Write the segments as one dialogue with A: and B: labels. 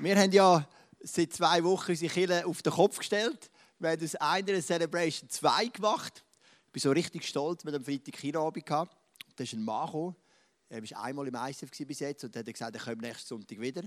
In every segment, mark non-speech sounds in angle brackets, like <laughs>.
A: Wir haben ja seit zwei Wochen unsere Kirche auf den Kopf gestellt. Wir haben aus einer Celebration zwei gemacht. Ich bin so richtig stolz. Hatten am Freitag Kinoabend. Da ist ein Mann gekommen. Er war einmal im ICF bis jetzt und hat gesagt, er kommt nächsten Sonntag wieder.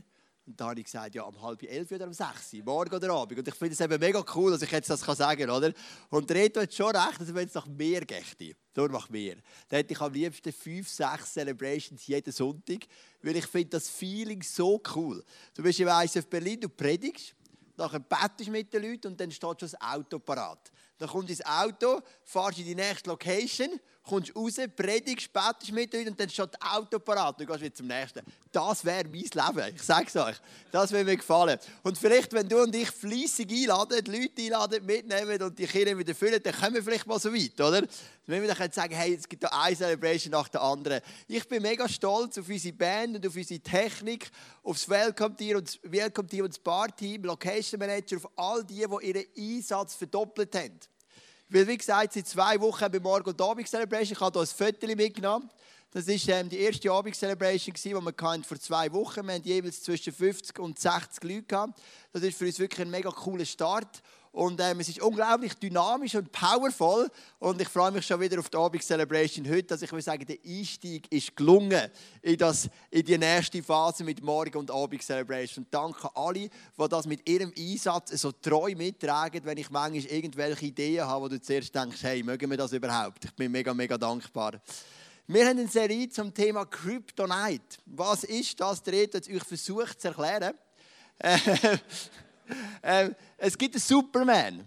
A: Und da habe ich gesagt, ja, um halb elf oder um sechs, morgen oder Abend. Und ich finde es eben mega cool, dass ich jetzt das sagen kann, oder? Und Reto hat schon recht, dass wenn es nach mehr geht, darum nach mehr, dann hätte ich am liebsten fünf, sechs Celebrations jeden Sonntag, weil ich finde das Feeling so cool. Du bist im ICF Berlin, du predigst, nachher bettest mit den Leuten und dann steht schon das Auto parat. Dann kommt ins Auto, fahrst in die nächste Location kommst raus, predigst, betest mit euch und dann steht das Auto parat. Du gehst wieder zum nächsten. Das wäre mein Leben. Ich sage es euch. Das würde mir gefallen. Und vielleicht, wenn du und ich fleissig einladen, die Leute einladen, mitnehmen und die Kinder wieder füllen, dann kommen wir vielleicht mal so weit, oder? Wenn wir dann sagen, hey, es gibt da eine Celebration nach der anderen. Ich bin mega stolz auf unsere Band und auf unsere Technik, auf das Welcome-Team und das Welcome-Team und das Bar-Team, Location Manager, auf all die, die ihren Einsatz verdoppelt haben. Weil, wie gesagt, seit zwei Wochen wir Morgen und Abend Celebration. Ich habe hier ein Viertel mitgenommen. Das war ähm, die erste Abend-Celebration, die wir vor zwei Wochen hatten. Wir hatten jeweils zwischen 50 und 60 Leute. Das ist für uns wirklich ein mega cooler Start. Und ähm, es ist unglaublich dynamisch und powerful. Und ich freue mich schon wieder auf die Abend Celebration heute. Also ich will sagen, der Einstieg ist gelungen in, das, in die nächste Phase mit Morgen und Abend Celebration. Und danke alle, die das mit ihrem Einsatz so treu mittragen, wenn ich manchmal irgendwelche Ideen habe, wo du zuerst denkst, hey, mögen wir das überhaupt? Ich bin mega, mega dankbar. Wir haben eine Serie zum Thema Kryptonite. Was ist das? Der hat euch versucht zu erklären. <laughs> ähm, es gibt einen Superman.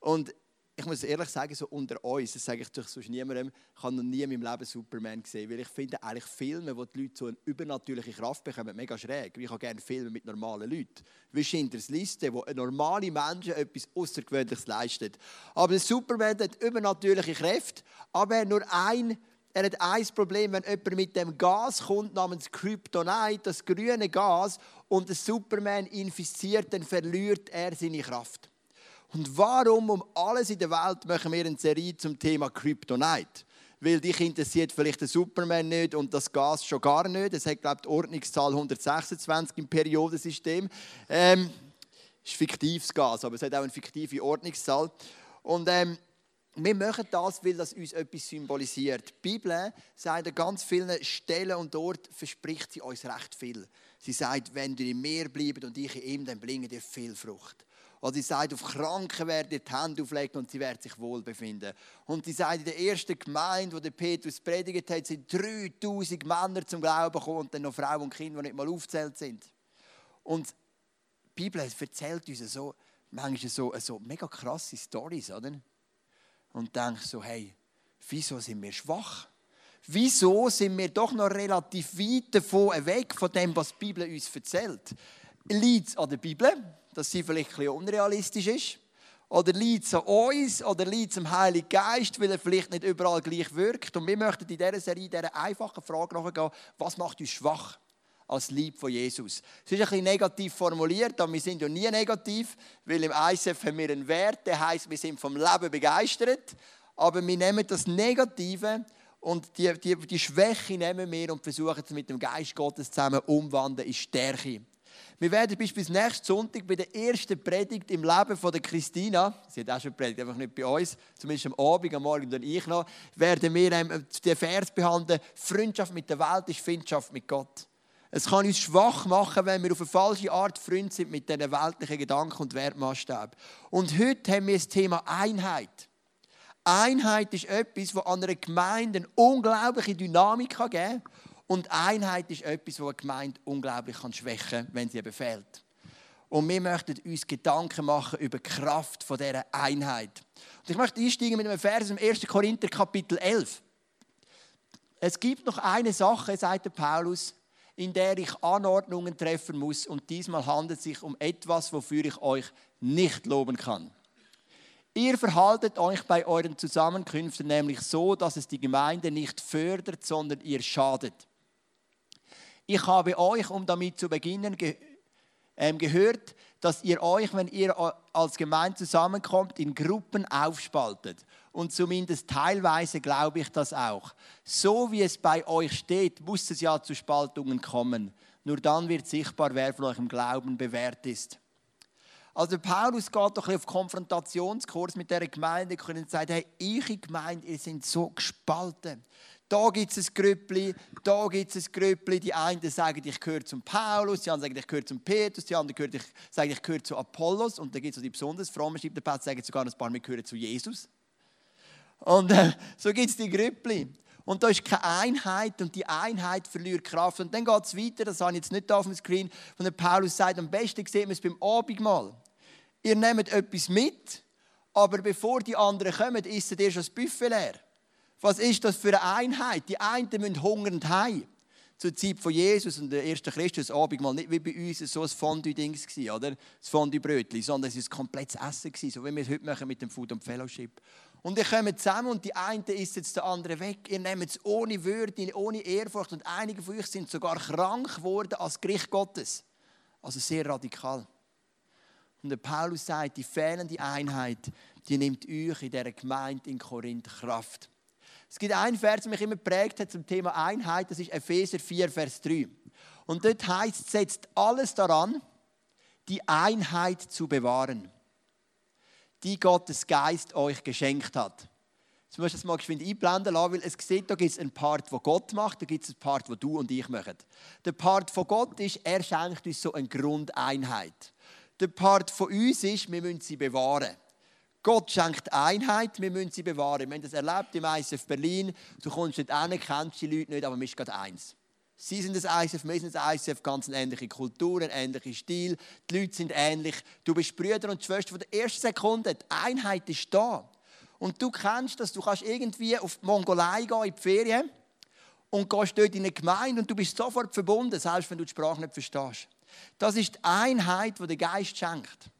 A: Und ich muss ehrlich sagen, so unter uns, das sage ich durch sonst niemandem, ich habe noch nie in meinem Leben Superman gesehen, weil ich finde eigentlich Filme, wo die Leute so eine übernatürliche Kraft bekommen, mega schräg. Ich habe gerne Filme mit normalen Leuten. Wie Schindlers Liste, wo normale Menschen etwas Außergewöhnliches leisten. Aber der Superman hat übernatürliche Kräfte, aber er nur ein er hat ein Problem, wenn jemand mit dem Gas kommt namens Kryptonite, das grüne Gas, und der Superman infiziert, dann verliert er seine Kraft. Und warum um alles in der Welt machen wir eine Serie zum Thema Kryptonite? Weil dich interessiert vielleicht der Superman nicht und das Gas schon gar nicht. Es hat, glaube ich, die Ordnungszahl 126 im Periodensystem. Ähm, ist fiktives Gas, aber es hat auch eine fiktive Ordnungszahl. Und ähm, wir machen das, weil das uns etwas symbolisiert. Die Bibel sagt an ganz vielen Stellen und dort verspricht sie uns recht viel. Sie sagt, wenn du in mir bleibst und ich in ihm, dann bringen dir viel Frucht. Oder sie sagt, auf Kranken werden die Hände auflegen und sie werden sich wohl befinden. Und sie sagt, in der ersten Gemeinde, wo der Petrus predigt hat, sind 3000 Männer zum Glauben gekommen und dann noch Frauen und Kinder, die nicht mal aufgezählt sind. Und die Bibel erzählt uns so, manchmal so, so mega krasse Storys, oder? Und denkst so, hey, wieso sind wir schwach? Wieso sind wir doch noch relativ weit davon weg von dem, was die Bibel uns erzählt? Liegt es an der Bibel, dass sie vielleicht ein bisschen unrealistisch ist? Oder liegt es an uns? Oder liegt es am Heiligen Geist, weil er vielleicht nicht überall gleich wirkt? Und wir möchten in dieser Serie dieser einfachen Frage nachgehen, was macht uns schwach? Als Lieb von Jesus. Es ist ein bisschen negativ formuliert, aber wir sind ja nie negativ, weil im ISF haben wir einen Wert, der heißt, wir sind vom Leben begeistert, aber wir nehmen das Negative und die, die, die Schwäche nehmen wir und versuchen es mit dem Geist Gottes zusammen umwandeln in Stärke. Wir werden beispielsweise nächsten Sonntag bei der ersten Predigt im Leben von der Christina, sie hat auch schon predigt, einfach nicht bei uns, zumindest am Abend, am Morgen und ich noch, werden wir den Vers behandeln, Freundschaft mit der Welt ist Freundschaft mit Gott. Es kann uns schwach machen, wenn wir auf eine falsche Art Freund sind mit diesen weltlichen Gedanken und Wertmaßstäben. Und heute haben wir das Thema Einheit. Einheit ist etwas, das einer Gemeinde eine unglaubliche Dynamik geben kann. Und Einheit ist etwas, das eine Gemeinde unglaublich schwächen kann, wenn sie eben fehlt. Und wir möchten uns Gedanken machen über die Kraft dieser Einheit. Und ich möchte einsteigen mit einem Vers im 1. Korinther Kapitel 11. Es gibt noch eine Sache, sagt Paulus, in der ich Anordnungen treffen muss. Und diesmal handelt es sich um etwas, wofür ich euch nicht loben kann. Ihr verhaltet euch bei euren Zusammenkünften nämlich so, dass es die Gemeinde nicht fördert, sondern ihr schadet. Ich habe euch, um damit zu beginnen, ge äh, gehört, dass ihr euch, wenn ihr als Gemeinde zusammenkommt, in Gruppen aufspaltet und zumindest teilweise glaube ich das auch. So wie es bei euch steht, muss es ja zu Spaltungen kommen. Nur dann wird sichtbar, wer von euch im Glauben bewährt ist. Also Paulus geht doch auf Konfrontationskurs mit der Gemeinde und sagt, hey, eure Gemeinde, ihr seid so gespalten. Da gibt es ein Grüppli, da gibt es ein Grüppli. Die einen sagen, ich gehöre zum Paulus, die anderen sagen, ich gehöre zum Petrus, die anderen sagen, ich gehöre zu Apollos. Und dann gibt es die besonders frommen schreibt der Paulus, sagen sogar ein paar, wir gehören zu Jesus. Und äh, so gibt es die Grüppli. Und da ist keine Einheit und die Einheit verliert Kraft. Und dann geht es weiter, das habe ich jetzt nicht auf dem Screen, von der Paulus sagt, am besten sieht man es beim Abendmahl. Ihr nehmt etwas mit, aber bevor die anderen kommen, isst ihr schon das Buffet leer. Was ist das für eine Einheit? Die einen müssen hungernd heim. Zur Zeit von Jesus und der ersten Christus Abendmahl nicht wie bei uns so ein Fondue-Dings oder? Das Fondue-Brötchen, sondern es war ein komplettes Essen so wie wir es heute machen mit dem Food and Fellowship. Und ihr kommt zusammen und die eine isst jetzt der andere weg. Ihr nehmt es ohne Würde, ohne Ehrfurcht und einige von euch sind sogar krank geworden als Gericht Gottes. Also sehr radikal. Und der Paulus sagt, die fehlende Einheit, die nimmt euch in dieser Gemeinde in Korinth Kraft. Es gibt einen Vers, der mich immer geprägt hat zum Thema Einheit, das ist Epheser 4, Vers 3. Und dort heißt, setzt alles daran, die Einheit zu bewahren, die Gottes Geist euch geschenkt hat. Jetzt musst du das mal geschwind einblenden lassen, weil es sieht, da gibt es einen Part, den Gott macht, da gibt es einen Part, den du und ich machen. Der Part von Gott ist, er schenkt uns so eine Grundeinheit. Der Part von uns ist, wir müssen sie bewahren. Gott schenkt Einheit, wir müssen sie bewahren. Wir haben das erlebt im ISF Berlin. Du kommst nicht hin, kennst die Leute nicht, aber wir sind gerade eins. Sie sind das ISF, wir sind das ISF, ganz eine ähnliche Kultur, ein ähnlicher Stil. Die Leute sind ähnlich. Du bist Brüder und Schwester von der ersten Sekunde. Die Einheit ist da. Und du kennst das, du kannst irgendwie auf die Mongolei gehen in die Ferien und gehst dort in eine Gemeinde und du bist sofort verbunden, selbst wenn du die Sprache nicht verstehst. Das ist die Einheit, die der Geist schenkt.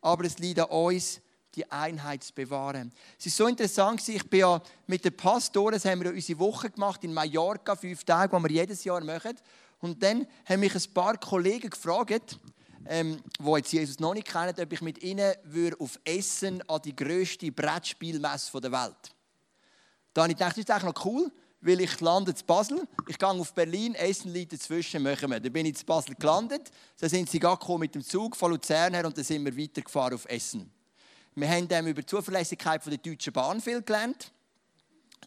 A: Aber es liegt an uns, die Einheit zu bewahren. Es ist so interessant, ich bin ja mit den Pastoren, haben wir unsere Woche gemacht in Mallorca, fünf Tage, die wir jedes Jahr machen. Und dann haben mich ein paar Kollegen gefragt, ähm, die jetzt Jesus noch nicht kennen, ob ich mit ihnen auf Essen an die grösste Brettspielmesse der Welt. Da habe ich gedacht, das ist eigentlich noch cool, weil ich lande in Basel, ich gehe auf Berlin, Essen liegt dazwischen, machen wir. Dann bin ich in Basel gelandet, dann sind sie mit dem Zug von Luzern her und dann sind wir weitergefahren auf Essen. Wir haben über die Zuverlässigkeit der Deutschen Bahn viel gelernt.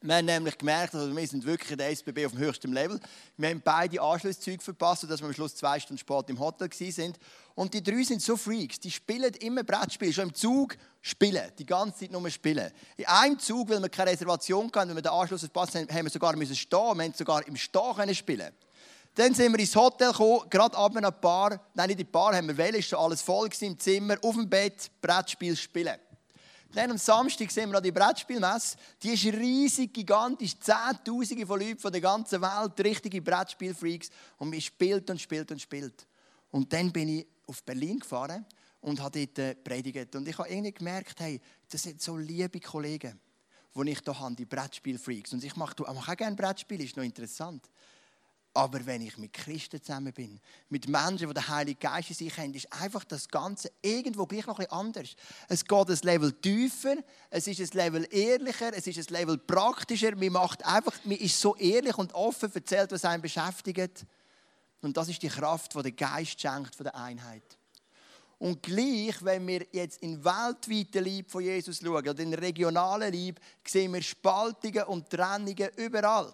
A: Wir haben nämlich gemerkt, also wir sind wirklich in der SBB auf dem höchsten Level. Wir haben beide Anschlusszüge verpasst, sodass wir am Schluss zwei Stunden spät im Hotel waren. Und die drei sind so Freaks, die spielen immer Brettspiele. Schon im Zug spielen, die ganze Zeit nur spielen. In einem Zug, weil wir keine Reservation hatten, weil wir den Anschluss verpasst haben, haben wir sogar müssen stehen. Wir haben sogar im Stehen spielen. Dann sind wir ins Hotel gekommen, gerade ab einem Paar, nein, nicht in Paar, haben wir wählen, ist schon alles voll im Zimmer, auf dem Bett, Brettspiel spielen. Dann am Samstag sind wir an die Brettspielmesse. Die ist riesig, gigantisch, Zehntausende von Leuten von der ganzen Welt, richtige Brettspielfreaks. Und wir spielt und spielt und spielt. Und dann bin ich auf Berlin gefahren und habe dort äh, predigt. Und ich habe irgendwie gemerkt, hey, das sind so liebe Kollegen, die ich hier habe, die Brettspielfreaks. Und ich mache, mache auch gerne Brettspiele, ist noch interessant. Aber wenn ich mit Christen zusammen bin, mit Menschen, die den Heiligen Geist in sich haben, ist einfach das Ganze irgendwo gleich noch ein anders. Es geht ein Level tiefer, es ist ein Level ehrlicher, es ist ein Level praktischer. Man macht einfach, man ist so ehrlich und offen, erzählt, was einen beschäftigt. Und das ist die Kraft, die der Geist schenkt von der Einheit. Und gleich, wenn wir jetzt in weltweiten Lieb von Jesus schauen, oder in regionalen Lieb, sehen wir Spaltungen und Trennungen überall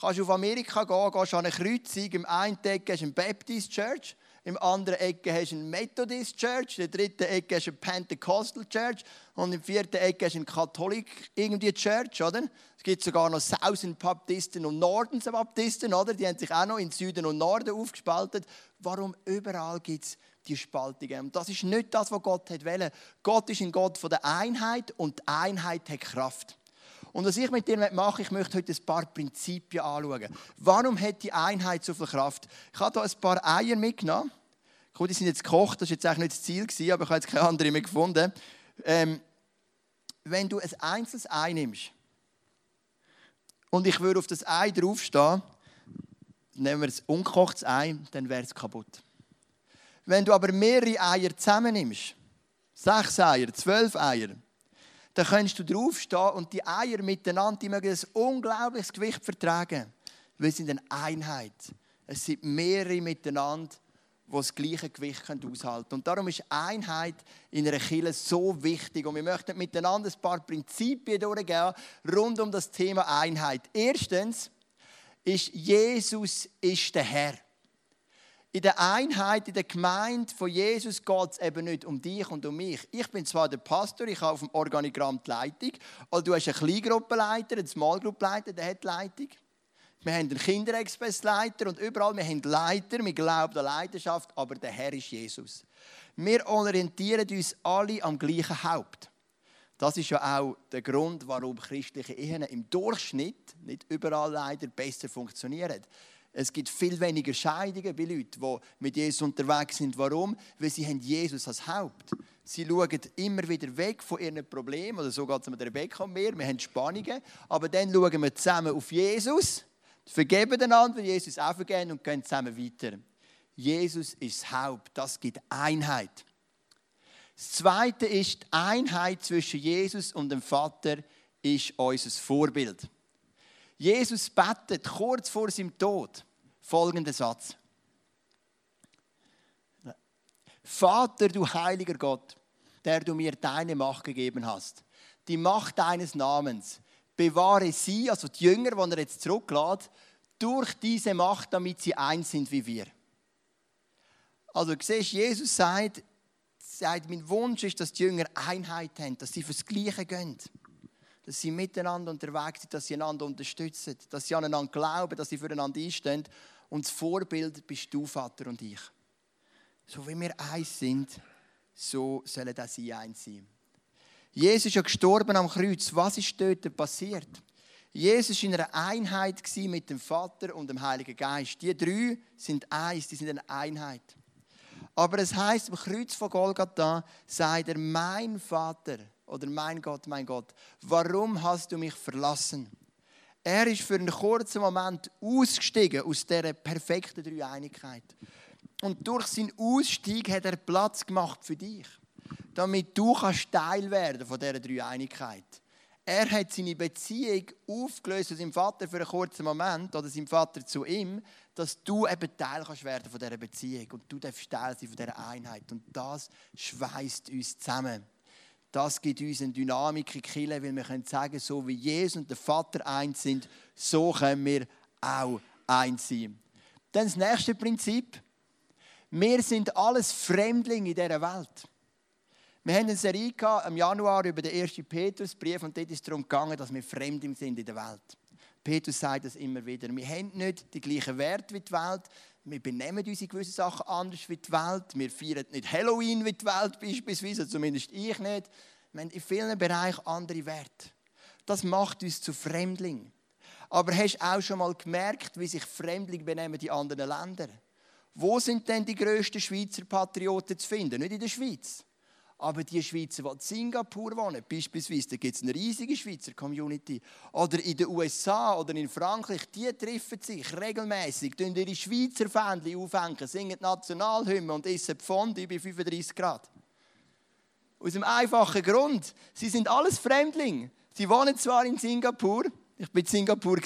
A: kannst du auf Amerika gehen, gehst an eine Kreuzung, im einen Ecke hast du eine Baptist Church, im anderen Ecke hast du eine Methodist Church, in der dritten Ecke hast du eine Pentecostal Church und im vierten Ecke hast du eine Katholik irgendwie Church, oder? Es gibt sogar noch Southern Baptisten und Nordens Baptisten, oder? Die haben sich auch noch in Süden und Norden aufgespaltet. Warum überall gibt es die Spaltungen? Und das ist nicht das, was Gott will. Gott ist ein Gott von der Einheit und die Einheit hat Kraft. Und was ich mit dir mache, ich möchte heute ein paar Prinzipien anschauen. Warum hat die Einheit so viel Kraft? Ich habe hier ein paar Eier mitgenommen. Gut, die sind jetzt gekocht, das war jetzt eigentlich nicht das Ziel, aber ich habe jetzt keine andere mehr gefunden. Ähm, wenn du ein einzelnes Ei nimmst und ich würde auf das Ei draufstehen, nehmen wir ein ungekochtes Ei, dann wäre es kaputt. Wenn du aber mehrere Eier zusammen nimmst, sechs Eier, zwölf Eier, dann kannst du draufstehen und die Eier miteinander, die mögen ein unglaubliches Gewicht vertragen. Wir sind eine Einheit. Es sind mehrere miteinander, die das gleiche Gewicht aushalten können. Und darum ist Einheit in einer Kirche so wichtig. Und wir möchten miteinander ein paar Prinzipien durchgehen rund um das Thema Einheit. Erstens ist Jesus ist der Herr. In der Einheit, in der Gemeinde von Jesus geht es eben nicht um dich und um mich. Ich bin zwar der Pastor, ich habe auf dem Organigramm die Leitung, oder du hast einen Kleingruppenleiter, einen Small Group Leiter, der hat die Leitung. Wir haben einen Kinderexpressleiter und überall, wir haben Leiter, wir glauben an Leidenschaft, aber der Herr ist Jesus. Wir orientieren uns alle am gleichen Haupt. Das ist ja auch der Grund, warum christliche Ehen im Durchschnitt, nicht überall leider, besser funktionieren. Es gibt viel weniger Scheidungen bei Leuten, die mit Jesus unterwegs sind. Warum? Weil sie haben Jesus als Haupt. Sie schauen immer wieder weg von ihren Problemen, oder so geht es mit Rebecca und mir. Wir haben Spannungen, aber dann schauen wir zusammen auf Jesus Vergeben einander, Jesus auch und gehen zusammen weiter. Jesus ist das Haupt, das gibt Einheit. Das Zweite ist, die Einheit zwischen Jesus und dem Vater ist unser Vorbild. Jesus betet kurz vor seinem Tod folgenden Satz. Vater, du heiliger Gott, der du mir deine Macht gegeben hast, die Macht deines Namens, bewahre sie, also die Jünger, die er jetzt zurücklässt, durch diese Macht, damit sie eins sind wie wir. Also du siehst, Jesus sagt, sagt, mein Wunsch ist, dass die Jünger Einheit haben, dass sie fürs Gleiche gehen. Dass sie miteinander unterwegs sind, dass sie einander unterstützen, dass sie aneinander glauben, dass sie füreinander einstehen. Und das Vorbild bist du, Vater und ich. So wie wir eins sind, so sollen auch sie eins sein. Jesus ist ja gestorben am Kreuz. Was ist dort passiert? Jesus war in einer Einheit mit dem Vater und dem Heiligen Geist. Die drei sind eins, die sind eine Einheit. Aber es heißt am Kreuz von Golgatha, sagt er, mein Vater oder mein Gott, mein Gott, warum hast du mich verlassen? Er ist für einen kurzen Moment ausgestiegen aus dieser perfekten Dreieinigkeit. Und durch seinen Ausstieg hat er Platz gemacht für dich damit du kannst Teil werden von dieser Dreieinigkeit. Er hat seine Beziehung aufgelöst zu seinem Vater für einen kurzen Moment oder seinem Vater zu ihm, dass du eben Teil kannst werden von dieser Beziehung und du darfst Teil sein von dieser Einheit. Und das schweißt uns zusammen. Das gibt uns eine Dynamik in Kirche, weil wir können sagen, so wie Jesus und der Vater eins sind, so können wir auch eins sein. Dann das nächste Prinzip. Wir sind alles Fremdlinge in dieser Welt. Wir haben eine Serie im Januar über den ersten Petrusbrief und dort ist es darum gegangen, dass wir Fremde sind in der Welt. Petrus sagt das immer wieder. Wir haben nicht die gleichen Werte wie die Welt. Wir benehmen uns in gewissen Sachen anders wie die Welt. Wir feiern nicht Halloween wie die Welt beispielsweise, zumindest ich nicht. Wir haben in vielen Bereichen andere Werte. Das macht uns zu Fremdling. Aber hast du auch schon mal gemerkt, wie sich Fremdling benehmen in anderen Ländern? Wo sind denn die grössten Schweizer Patrioten zu finden? Nicht in der Schweiz. Aber die Schweizer, die in Singapur wohnen, beispielsweise, da gibt es eine riesige Schweizer Community. Oder in den USA oder in Frankreich, die treffen sich regelmäßig, tun ihre Schweizer Fähnchen aufhängen, singen Nationalhymne und essen Pfund bei 35 Grad. Aus einem einfachen Grund. Sie sind alles Fremdlinge. Sie wohnen zwar in Singapur, ich war in Singapur,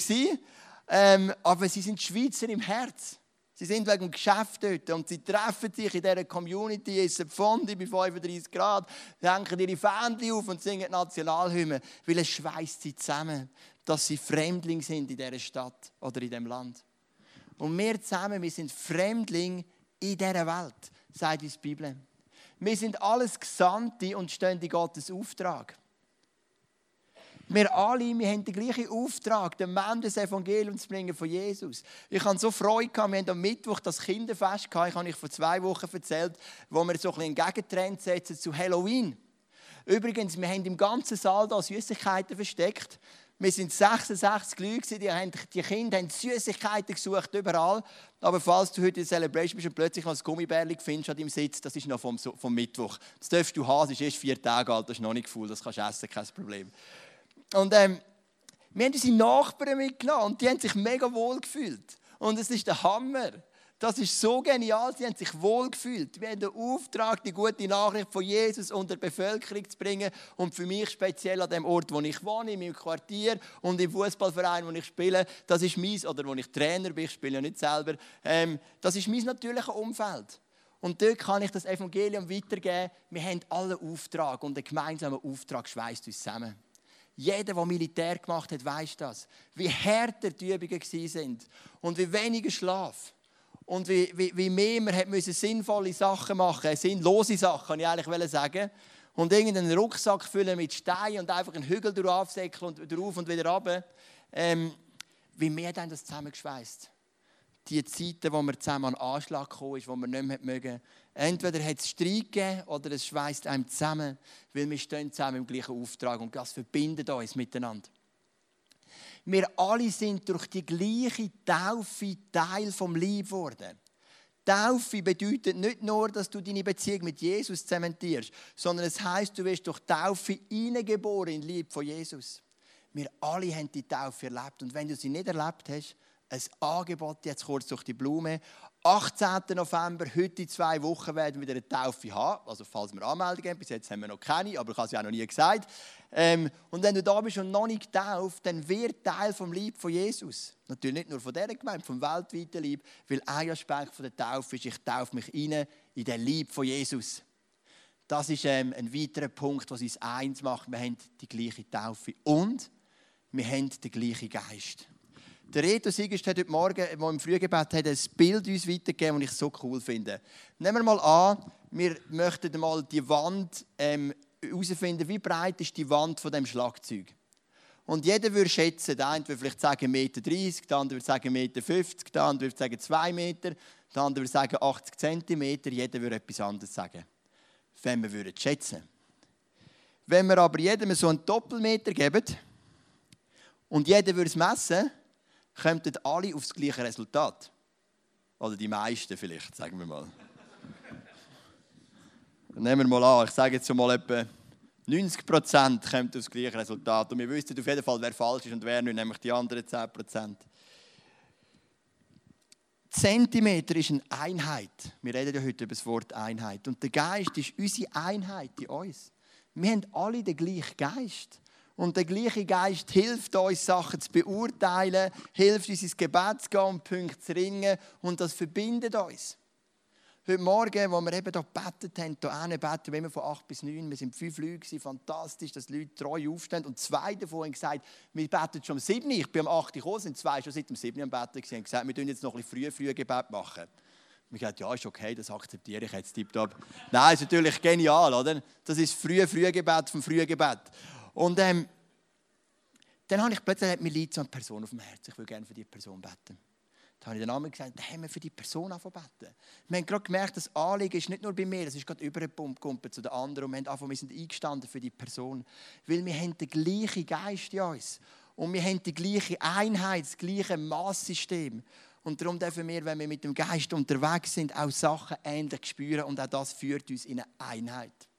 A: ähm, aber sie sind Schweizer im Herz. Sie sind wegen dem Geschäft dort und sie treffen sich in dieser Community, essen Pfund bei 35 Grad, hängen ihre Fähnchen auf und singen Nationalhymne, weil es schweißt sie zusammen, dass sie Fremdling sind in dieser Stadt oder in diesem Land. Und wir zusammen, wir sind Fremdling in dieser Welt, sagt uns die Bibel. Wir sind alles Gesandte und stehen in Gottes Auftrag. Wir alle, wir haben den gleichen Auftrag, den Menschen das Evangelium zu bringen von Jesus. Ich hatte so Freude, gehabt. wir haben am Mittwoch das Kinderfest, gehabt. ich habe euch vor zwei Wochen erzählt, wo wir so ein einen Gegentrend setzen zu Halloween. Übrigens, wir haben im ganzen Saal da Süßigkeiten versteckt. Wir sind 66 Leute, die, haben, die Kinder haben Süßigkeiten gesucht überall. Aber falls du heute in Celebration bist und plötzlich noch ein Gummibärli findest an deinem Sitz, das ist noch vom, vom Mittwoch. Das darfst du haben, das ist erst vier Tage alt, das ist noch nicht voll, das kannst du essen, kein Problem. Und ähm, wir haben unsere Nachbarn mitgenommen und die haben sich mega wohl gefühlt. Und es ist der Hammer. Das ist so genial. Sie haben sich wohlgefühlt. Wir haben den Auftrag, die gute Nachricht von Jesus unter die Bevölkerung zu bringen. Und für mich speziell an dem Ort, wo ich wohne, in meinem Quartier und im Fußballverein, wo ich spiele, das ist mein, oder wo ich Trainer bin, ich spiele ja nicht selber, ähm, das ist mein natürliches Umfeld. Und dort kann ich das Evangelium weitergeben. Wir haben alle Auftrag und einen gemeinsamen Auftrag schweißt uns zusammen. Jeder, der Militär gemacht hat, weiß das. Wie härter die Übungen waren und wie weniger Schlaf. Und wie, wie, wie mehr man hat müssen sinnvolle Sachen machen sinnlose Sachen, kann ich eigentlich sagen. Und irgendeinen Rucksack füllen mit Steinen und einfach einen Hügel drauf und drauf und wieder runter. Ähm, wie mehr dann das zusammengeschweißt. Die Zeiten, wo wir zusammen an Anschlag gekommen ist, wo wir nicht mehr mögen. Entweder hat es Streit gegeben oder es schweißt einem zusammen, weil wir stehen zusammen im gleichen Auftrag und das verbindet uns miteinander. Wir alle sind durch die gleiche Taufe Teil vom Lieb geworden. Taufe bedeutet nicht nur, dass du deine Beziehung mit Jesus zementierst, sondern es heißt, du wirst durch Taufe hineingeboren in die Liebe von Jesus. Wir alle haben die Taufe erlebt. Und wenn du sie nicht erlebt hast, ein Angebot jetzt kurz durch die Blume. 18. November, heute in zwei Wochen werden wir wieder eine Taufe haben. Also falls wir Anmeldungen haben, bis jetzt haben wir noch keine, aber ich habe ja auch noch nie gesagt. Ähm, und wenn du da bist und noch nicht getauft, dann wird Teil vom Lieb von Jesus. Natürlich nicht nur von dieser Gemeinde, vom weltweiten Lieb, weil ein Aspekt von der Taufe ist, ich taufe mich rein in den Lieb von Jesus. Das ist ähm, ein weiterer Punkt, was uns eins macht. Wir haben die gleiche Taufe und wir haben den gleichen Geist. Der Reto Siegest hat heute Morgen, der im Frühgebet hat, ein Bild uns weitergegeben, das ich so cool finde. Nehmen wir mal an, wir möchten mal die Wand herausfinden, ähm, wie breit ist die Wand von dem Schlagzeug. Und jeder würde schätzen, der eine würde vielleicht sagen 1,30 Meter, der andere würde sagen 1,50 Meter, der andere würde sagen 2 Meter, der andere würde sagen 80 Zentimeter, jeder würde etwas anderes sagen. Wenn wir würden schätzen. Wenn wir aber jedem so einen Doppelmeter geben und jeder würde es messen, kommen alle auf das gleiche Resultat. Oder die meisten vielleicht, sagen wir mal. Nehmen wir mal an, ich sage jetzt mal etwa 90 Prozent kommen auf das gleiche Resultat. Und wir wissen auf jeden Fall, wer falsch ist und wer nicht, nämlich die anderen 10 Prozent. Zentimeter ist eine Einheit. Wir reden ja heute über das Wort Einheit. Und der Geist ist unsere Einheit in uns. Wir haben alle den gleichen Geist. Und der gleiche Geist hilft uns, Sachen zu beurteilen, hilft uns ins Gebet zu gehen und Punkte zu ringen. Und das verbindet uns. Heute Morgen, wo wir eben hier gebetet haben, hier beten wir immer von 8 bis 9. Wir sind fünf Leute, fantastisch, dass die Leute treu aufstehen. Und zwei davon haben gesagt, wir beten schon um 7 Ich bin um 8 Uhr gekommen, sind zwei schon seit dem 7 Uhr am Beten gewesen, haben gesagt, wir tun jetzt noch ein bisschen früher, früher Gebet machen. Wir gesagt, ja, ist okay, das akzeptiere ich jetzt tipptopp. Nein, ist natürlich genial, oder? Das ist frühe Frühgebet vom Frühgebet. Und ähm, dann habe ich plötzlich hat mir liegt so eine Person auf dem Herzen. Ich will gerne für die Person beten. Dann habe ich den Namen gesagt, dann haben wir für die Person angefangen beten. Wir haben gerade gemerkt, das Anliegen ist nicht nur bei mir, es ist gerade übergepumpt zu den anderen. Und wir, haben angefangen, wir sind eingestanden für die Person. Weil wir haben den gleichen Geist in uns. Und wir haben die gleiche Einheit, das gleiche Masssystem. Und darum dürfen wir, wenn wir mit dem Geist unterwegs sind, auch Sachen ähnlich spüren. Und auch das führt uns in eine Einheit.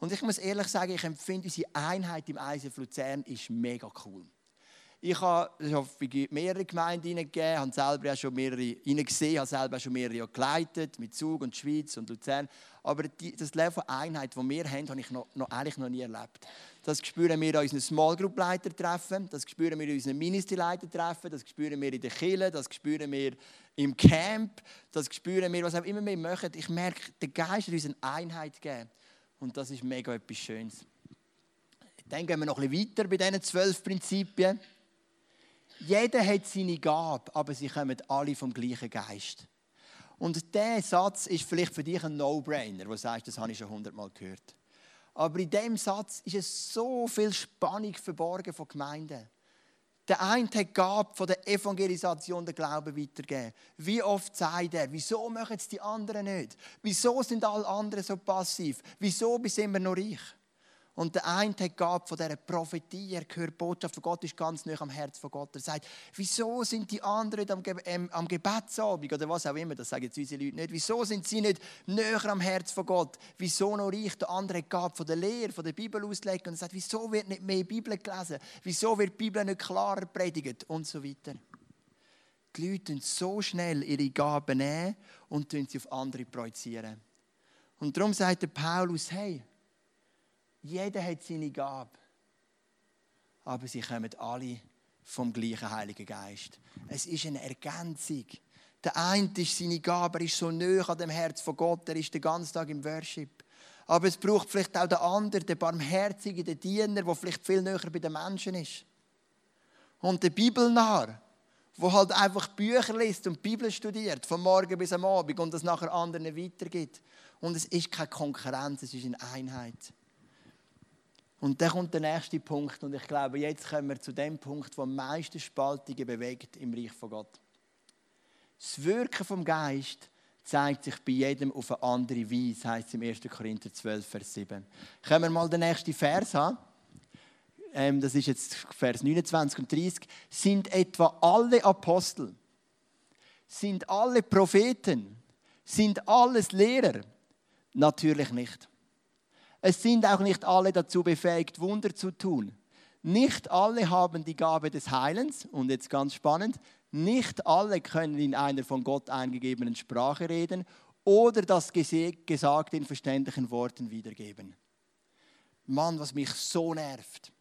A: Und ich muss ehrlich sagen, ich empfinde unsere Einheit im ISF Luzern ist mega cool. Ich habe mehrere Gemeinden hineingegeben, habe selber auch schon mehrere hineingesehen, habe selber schon mehrere geleitet, mit Zug und Schweiz und Luzern. Aber die, das Leben von Einheit, das wir haben, habe ich noch, noch, eigentlich noch nie erlebt. Das spüren wir an unseren Small Group Leiter treffen, das spüren wir in unseren Ministry Leiter treffen, das spüren wir in der Kirche, das spüren wir im Camp, das spüren wir, was auch immer wir machen. Ich merke, der Geist hat uns eine Einheit gegeben. Und das ist mega etwas Schönes. Dann gehen wir noch ein bisschen weiter bei diesen zwölf Prinzipien. Jeder hat seine Gabe, aber sie kommen alle vom gleichen Geist. Und dieser Satz ist vielleicht für dich ein No-Brainer, wo du sagst, das habe ich schon hundertmal gehört. Aber in diesem Satz ist es so viel Spannung verborgen von Gemeinden. Der eine hat die von der Evangelisation der Glauben weitergeben. Wie oft sagt er, wieso machen es die anderen nicht? Wieso sind alle anderen so passiv? Wieso sind wir noch reich? Und der eine hat Gabe von dieser Prophetie, er hört die Botschaft von Gott, ist ganz nah am Herz von Gott. Er sagt, wieso sind die anderen am, Ge ähm, am Gebetsabend oder was auch immer, das sagen jetzt unsere Leute nicht, wieso sind sie nicht näher am Herz von Gott? Wieso noch reich? Der andere hat Gabe von der Lehre, von der Bibel auslegen und er sagt, wieso wird nicht mehr Bibel gelesen? Wieso wird die Bibel nicht klarer predigt? Und so weiter. die Leute so schnell ihre Gaben nehmen und sie auf andere projizieren. Und darum sagt der Paulus, hey, jeder hat seine Gabe, aber sie kommen alle vom gleichen Heiligen Geist. Es ist eine Ergänzung. Der eine ist seine Gabe, er ist so nah an dem Herz von Gott, er ist den ganzen Tag im Worship. Aber es braucht vielleicht auch den anderen, den Barmherzigen, den Diener, der vielleicht viel näher bei den Menschen ist. Und der Bibelnarr, der halt einfach Bücher liest und Bibel studiert, von morgen bis am Abend und das nachher anderen weitergibt. Und es ist keine Konkurrenz, es ist eine Einheit. Und dann kommt der nächste Punkt und ich glaube, jetzt kommen wir zu dem Punkt, der am meisten Spaltungen bewegt im Reich von Gott. Das Wirken vom Geist zeigt sich bei jedem auf eine andere Weise, heißt es im 1. Korinther 12, Vers 7. Können wir mal den nächsten Vers haben? Ähm, das ist jetzt Vers 29 und 30. Sind etwa alle Apostel, sind alle Propheten, sind alles Lehrer? Natürlich nicht. Es sind auch nicht alle dazu befähigt, Wunder zu tun. Nicht alle haben die Gabe des Heilens. Und jetzt ganz spannend, nicht alle können in einer von Gott eingegebenen Sprache reden oder das Gesagte in verständlichen Worten wiedergeben. Mann, was mich so nervt,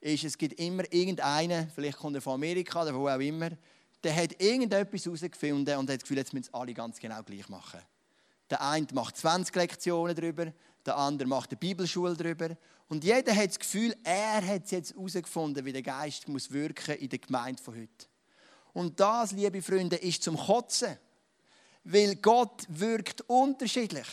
A: ist, es gibt immer irgendeinen, vielleicht kommt er von Amerika oder wo auch immer, der hat irgendetwas herausgefunden und hat das Gefühl, jetzt müssen es alle ganz genau gleich machen. Der eine macht 20 Lektionen darüber, der andere macht eine Bibelschule darüber. Und jeder hat das Gefühl, er hat es jetzt herausgefunden, wie der Geist muss wirken in der Gemeinde von heute. Und das, liebe Freunde, ist zum Kotzen. Weil Gott wirkt unterschiedlich.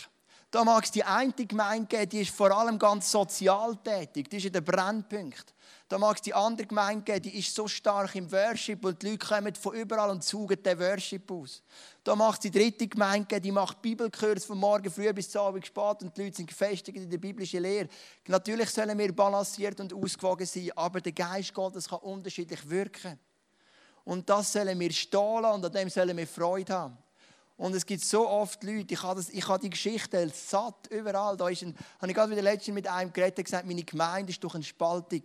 A: Da mag es die eine Gemeinde geben, die ist vor allem ganz sozial tätig, die ist in der Brennpunkt. Da mag es die andere Gemeinde geben, die ist so stark im Worship und die Leute kommen von überall und saugen den Worship aus. Da mag es die dritte Gemeinde geben, die macht Bibelkurs von morgen früh bis zum Abend spät und die Leute sind gefestigt in der biblischen Lehre. Natürlich sollen wir balanciert und ausgewogen sein, aber der Geist Gottes kann unterschiedlich wirken. Und das sollen wir stehen und an dem sollen wir Freude haben. Und es gibt so oft Leute, ich habe, das, ich habe die Geschichte satt, überall. Da ist ein, habe ich gerade wieder letztens mit einem geredet und gesagt, meine Gemeinde ist durch eine Spaltung.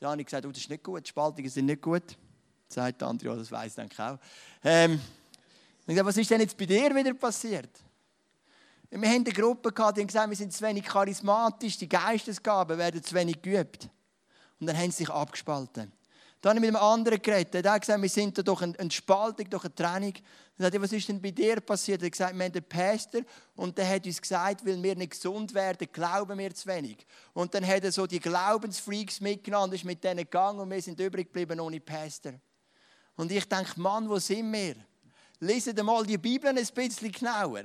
A: Ja, habe ich gesagt, oh, das ist nicht gut, Spaltungen sind nicht gut. Sagt der andere, ja, das weiß ich eigentlich auch. Ähm, ich gesagt, was ist denn jetzt bei dir wieder passiert? Wir haben eine Gruppe gehabt, die haben gesagt, wir sind zu wenig charismatisch, die Geistesgaben werden zu wenig geübt. Und dann haben sie sich abgespalten. Dann habe ich mit einem anderen geredet. Der hat gesagt, wir sind da durch eine Spaltung, durch eine Trennung. Dann sagte ich, was ist denn bei dir passiert? Er hat gesagt, wir haben einen Pastor und der hat uns gesagt, weil wir nicht gesund werden, glauben wir zu wenig. Und dann hat er so die Glaubensfreaks mitgenommen, ist mit denen gegangen und wir sind übrig geblieben ohne Pastor. Und ich denke, Mann, wo sind wir? Lesen mal die Bibel ein bisschen genauer.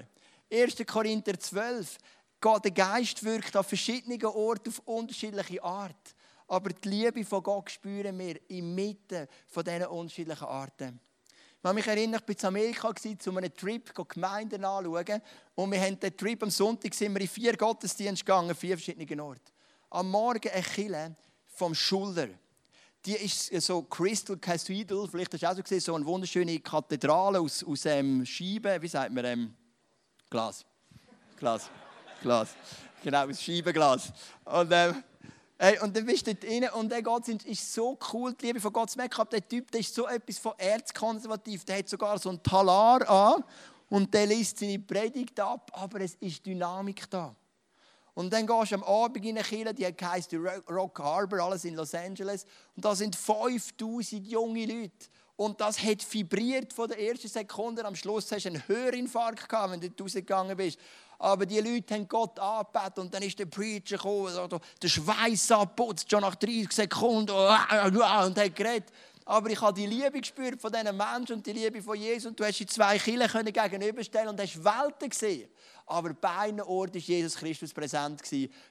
A: 1. Korinther 12. Gott, der Geist wirkt an verschiedenen Orten auf unterschiedliche Art. Aber die Liebe von Gott spüren wir inmitten von diesen unterschiedlichen Arten. Ich kann mich erinnern, ich war in Amerika zu einem Trip, Gemeinden anschauen. Und wir haben den Trip am Sonntag sind wir in vier Gottesdienste gegangen, vier verschiedene Orte. Am Morgen eine Kille vom Schuller. Die ist so Crystal Cathedral, vielleicht hast du auch so gesehen, so eine wunderschöne Kathedrale aus, aus ähm, Scheiben, wie sagt man, ähm, Glas. Glas. Glas. Genau, aus Scheibenglas. Und ähm, Hey, und dann bist du dort rein und der Gott ist so cool, die Liebe von Gott zu merken. Der Typ der ist so etwas von erzkonservativ. Der hat sogar so ein Talar an und der liest seine Predigt ab, aber es ist Dynamik da. Und dann gehst du am Abend in eine Kirche, die heisst Rock Harbor, alles in Los Angeles. Und da sind 5000 junge Leute. Und das hat vibriert von der ersten Sekunde. Am Schluss hast du einen Hörinfarkt gehabt, wenn du rausgegangen bist. Aber die Leute haben Gott angebetet und dann ist der Preacher gekommen, der Schweiß abputzt, schon nach 30 Sekunden und hat geredet. Aber ich habe die Liebe gespürt von diesen Menschen und die Liebe von Jesus. Und du hast die zwei Kirchen gegenüberstellen und hast Welten gesehen. Aber bei einem Ort war Jesus Christus präsent.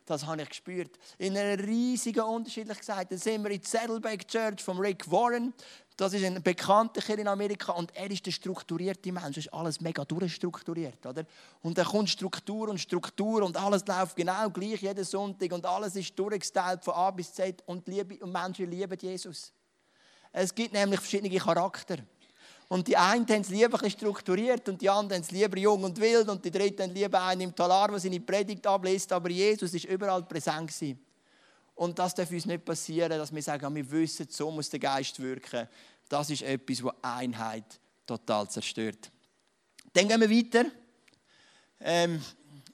A: Das habe ich gespürt. In einer riesigen Unterschiedlichkeit. Dann sind wir in die Saddleback Church von Rick Warren. Das ist ein bekannter Kerl in Amerika und er ist der strukturierte Mensch. Das ist alles mega durchstrukturiert. Oder? Und da kommt Struktur und Struktur und alles läuft genau gleich jeden Sonntag und alles ist durchgestylt von A bis Z und, Liebe, und Menschen lieben Jesus. Es gibt nämlich verschiedene Charakter. Und die einen haben es lieber strukturiert und die anderen haben es lieber jung und wild und die dritten haben lieber einen im Talar, der seine Predigt abliest. Aber Jesus ist überall präsent gewesen. Und das darf uns nicht passieren, dass wir sagen, wir wissen, so muss der Geist wirken. Das ist etwas, was Einheit total zerstört. Dann gehen wir weiter. Ähm,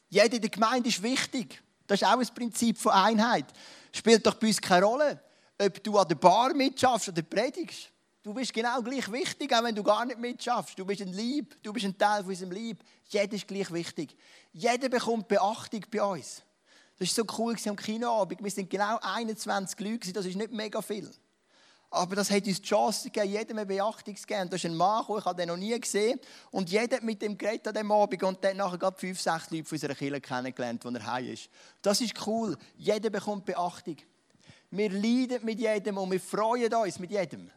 A: jeder in der Gemeinde ist wichtig. Das ist auch ein Prinzip von Einheit. Spielt doch bei uns keine Rolle, ob du an der Bar mitschaffst oder predigst. Du bist genau gleich wichtig, auch wenn du gar nicht mitschaffst. Du bist ein Lieb, du bist ein Teil von unserem Lieb. Jeder ist gleich wichtig. Jeder bekommt Beachtung bei uns. Das war so cool am Kinoabend. Wir sind genau 21 Leute, das ist nicht mega viel. Aber das hat uns die Chance gegeben, jedem eine Beachtung zu geben. Da ist ein Mann ich habe den noch nie gesehen. Und jeder mit dem geredet an diesem Abend und dann nachher gerade fünf, sechs Leute von unserer Kirche kennengelernt, wo er heim ist. Das ist cool. Jeder bekommt Beachtung. Wir leiden mit jedem und wir freuen uns mit jedem.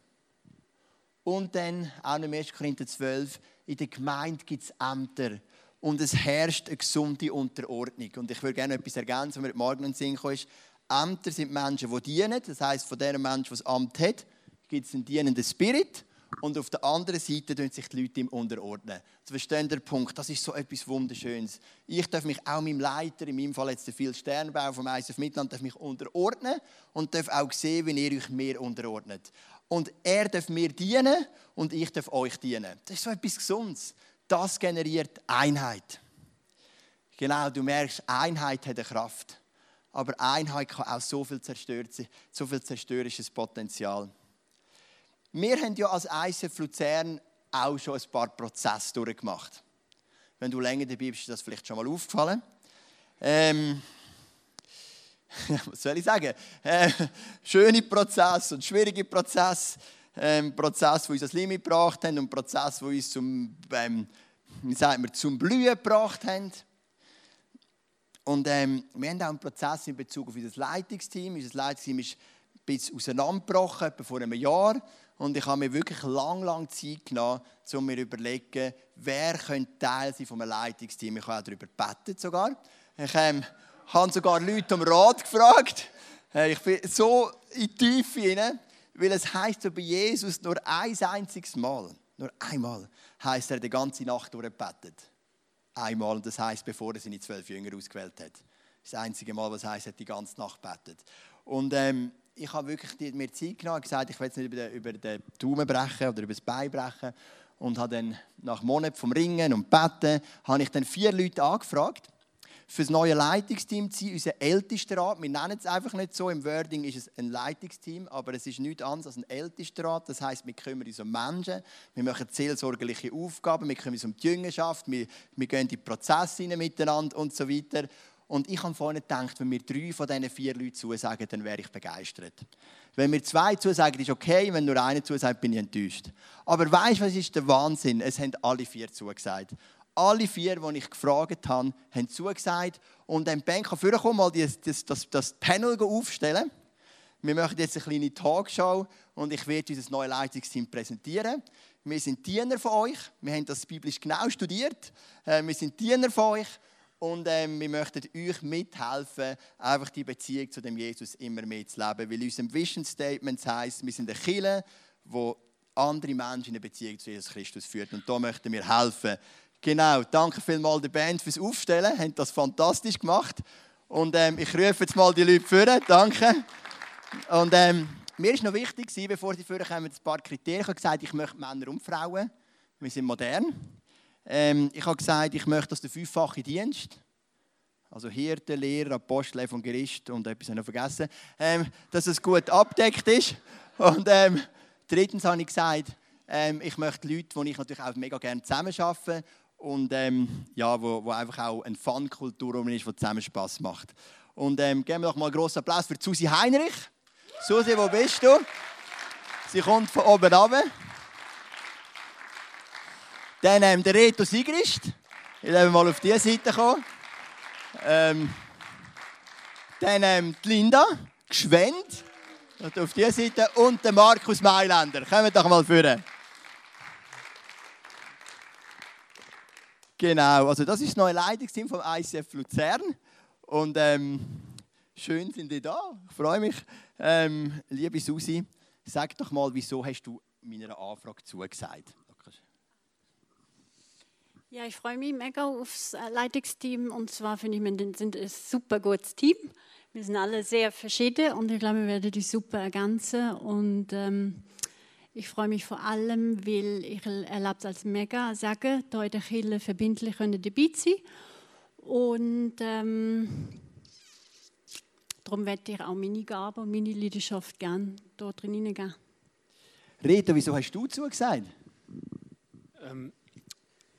A: Und dann, auch im 1. Korinther 12, in der Gemeinde gibt es Ämter. Und es herrscht eine gesunde Unterordnung. Und ich würde gerne etwas ergänzen, was mir morgen in den Sinn ist. Ämter sind Menschen, die dienen. Das heißt, von dem Menschen, der das Amt hat, gibt es einen dienenden Spirit. Und auf der anderen Seite tun sich die Leute ihm unterordnen. Sie verstehen den Punkt. Das ist so etwas Wunderschönes. Ich darf mich auch meinem Leiter, in meinem Fall jetzt der viel Sternbau vom ISF Mittelland, darf mich unterordnen und darf auch sehen, wie ihr euch mir unterordnet. Und er darf mir dienen und ich darf euch dienen. Das ist so etwas Gesundes. Das generiert Einheit. Genau, du merkst, Einheit hat eine Kraft. Aber Einheit kann auch so viel zerstört sein, so viel zerstörerisches Potenzial. Wir haben ja als ICF Luzern auch schon ein paar Prozesse durchgemacht. Wenn du länger dabei bist, ist das vielleicht schon mal aufgefallen. Ähm, <laughs> was soll ich sagen? Äh, schöne Prozesse und schwierige Prozesse. Ähm, Prozess, die uns das Limit gebracht haben und Prozess, die uns zum, ähm, wie sagt man, zum Blühen gebracht haben. Und ähm, wir haben auch einen Prozess in Bezug auf unser Leitungsteam. Unser Leitungsteam ist ein bisschen auseinandergebrochen, etwa vor einem Jahr. Und ich habe mir wirklich lang, lang Zeit genommen, um mir zu überlegen, wer könnte Teil sein von einem Leitungsteam. Ich habe auch darüber gebeten sogar. Ich ähm, habe sogar Leute um Rat gefragt. Äh, ich bin so in die Tiefe hinein, weil es heisst so bei Jesus nur ein einziges Mal, nur einmal, heisst er die ganze Nacht durchgebetet einmal, und das heißt, bevor er seine zwölf Jünger ausgewählt hat. Das einzige Mal, was heißt, hat die ganze Nacht betet. Und ähm, ich habe wirklich mir Zeit genommen und gesagt, ich will jetzt nicht über den, über den Daumen brechen oder über das Bein brechen. Und habe dann nach Monaten vom Ringen und Betten, habe ich dann vier Leute angefragt für das neue Leitungsteam zu sein, unser ältester Rat. Wir nennen es einfach nicht so, im Wording ist es ein Leitungsteam, aber es ist nichts anderes als ein ältester Rat. Das heißt, wir kümmern uns um Menschen, wir machen seelsorgerliche Aufgaben, wir kümmern uns um die Jüngerschaft, wir, wir gehen in die Prozesse miteinander und so weiter. Und ich habe vorhin gedacht, wenn mir drei von diesen vier Leuten zusagen, dann wäre ich begeistert. Wenn mir zwei zusagen, ist okay. Wenn nur einer zusagt, bin ich enttäuscht. Aber weißt du, was ist der Wahnsinn? Es haben alle vier zugesagt. Alle vier, die ich gefragt habe, haben zugesagt. Und dann Ben kann vorkommen, mal das, das, das Panel aufstellen. Wir machen jetzt eine kleine Talkshow und ich werde unser neues Leitungsteam präsentieren. Wir sind Diener von euch. Wir haben das biblisch genau studiert. Äh, wir sind Diener von euch. Und ähm, wir möchten euch mithelfen, einfach die Beziehung zu dem Jesus immer mehr zu leben. Weil in unserem Vision Statement heißt, wir sind eine Kirche, wo andere Menschen in eine Beziehung zu Jesus Christus führt. Und da möchten wir helfen. Genau, danke vielmals der Band fürs Aufstellen, haben das fantastisch gemacht. Und ähm, ich rufe jetzt mal die Leute vor, danke. Und ähm, mir ist noch wichtig, bevor sie vorkommen, ein paar Kriterien. Ich habe gesagt, ich möchte Männer und Frauen. Wir sind modern. Ähm, ich habe gesagt, ich möchte, dass der fünffache Dienst, also Hirte, Lehrer, Apostel, Evangelist und etwas habe ich noch vergessen, ähm, dass es gut abdeckt ist. Und ähm, drittens habe ich gesagt, ähm, ich möchte Leute, die ich natürlich auch mega gerne zusammenarbeite und ähm, ja, wo, wo einfach auch eine Fun-Kultur ist, die zusammen Spass macht. Und ähm, geben wir doch mal einen grossen Applaus für Susi Heinrich. Susi, wo bist du? Sie kommt von oben runter. Dann ähm, der Reto Sigrist. Ich will mal auf diese Seite kommen. Ähm, dann ähm, die Linda Gschwend. Auf diese Seite. Und der Markus Mailänder. Kommen doch mal führen. Genau, also das ist das neue Leitungsteam vom ICF Luzern. Und ähm, schön sind die da. Ich freue mich. Ähm, liebe Susi, sag doch mal, wieso hast du meiner Anfrage zugesagt?
B: Ja, ich freue mich mega aufs äh, Leitungsteam. Und zwar finde ich, wir sind ein super gutes Team. Wir sind alle sehr verschieden und ich glaube, wir werden die super ergänzen. Und ähm, Ich freue mich vor allem, weil ich erlebe es als mega in der Kirche verbindlich können dabei sein Und ähm, darum werde ich auch meine Gabe und meine Leidenschaft gerne dort drin hineingeben.
A: Rita, wieso hast du zugesagt?
C: Ähm,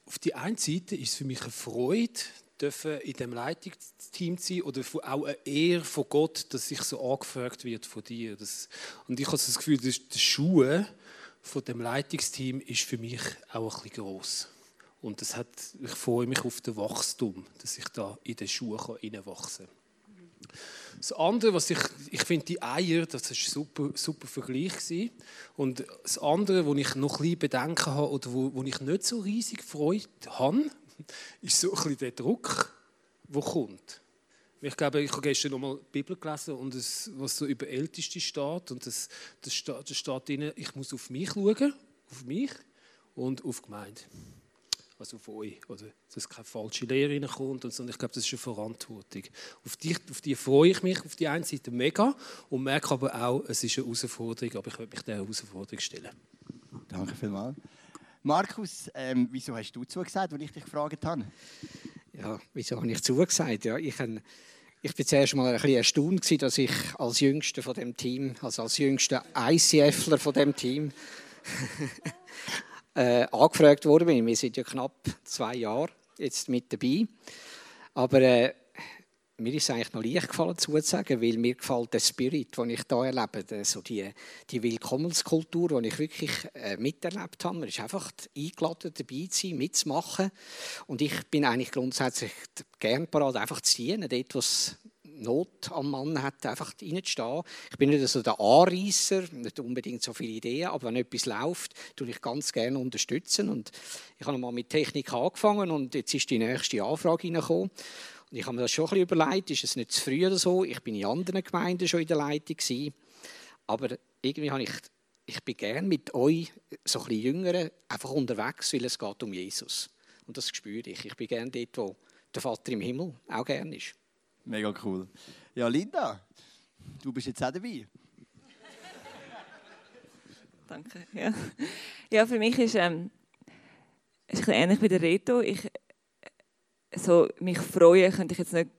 C: auf die einen Seite ist es für mich eine Freude, dürfen in dem Leitungsteam zu sein oder auch eine Ehre von Gott, dass ich so angefragt wird von dir. Das, und ich habe das Gefühl, dass die Schuhe von dem Leitungsteam ist für mich auch ein bisschen gross. Und das hat, ich freue mich auf das Wachstum, dass ich da in den Schuhe hineinwachsen kann. Das andere, was ich, ich finde, die Eier, das war ein super, super Vergleich. Gewesen. Und das andere, wo ich noch ein bisschen Bedenken habe oder wo, wo ich nicht so riesig Freude habe, ist so ein bisschen der Druck, der kommt. Ich glaube, ich habe gestern noch mal die Bibel gelesen und es, was so über Älteste steht und das, das steht, das steht drin, ich muss auf mich schauen, auf mich und auf die Gemeinde. Also auf euch, oder dass keine falsche Lehre reinkommt und so. ich glaube, das ist eine Verantwortung. Auf die, auf die freue ich mich auf die einen Seite mega und merke aber auch, es ist eine Herausforderung, aber ich werde mich dieser Herausforderung stellen.
A: Danke vielmals. Markus, ähm, wieso hast du zugesagt, als ich dich gefragt habe?
D: Ja, wieso habe ich zugesagt? Ja, ich, äh, ich bin zuerst mal ein bisschen erstaunt, dass ich als Jüngster von dem Team, also als jüngster ICFler von dem Team, <laughs> äh, angefragt bin. Wir sind ja knapp zwei Jahre jetzt mit dabei. Aber äh, mir ist es eigentlich noch leicht gefallen zuzusagen, weil mir gefällt der Spirit, den ich hier erlebe, so die, die Willkommenskultur, die ich wirklich äh, miterlebt habe. Man ist einfach eingeladen, dabei zu sein, mitzumachen. Und ich bin eigentlich grundsätzlich gern bereit, einfach zu dienen, dort, was Not am Mann hat, einfach reinzustehen. Ich bin nicht so der Anreißer, nicht unbedingt so viele Ideen, aber wenn etwas läuft, tue ich ganz gerne unterstützen. Und ich habe mal mit Technik angefangen und jetzt ist die nächste Anfrage reingekommen. Ich habe mir das schon ein bisschen überlegt, ist es nicht zu früh oder so? Ich bin in anderen Gemeinden schon in der Leitung gewesen, aber irgendwie habe ich ich bin gerne mit euch, so ein bisschen Jüngeren, einfach unterwegs, weil es geht um Jesus. Und das spüre ich. Ich bin gerne dort, wo der Vater im Himmel auch gerne ist.
A: Mega cool. Ja, Linda, du bist jetzt auch dabei.
E: Danke. Ja, ja für mich ist ähm, es ist ein ähnlich wie der Reto. Ich so mich freuen könnte ich jetzt nicht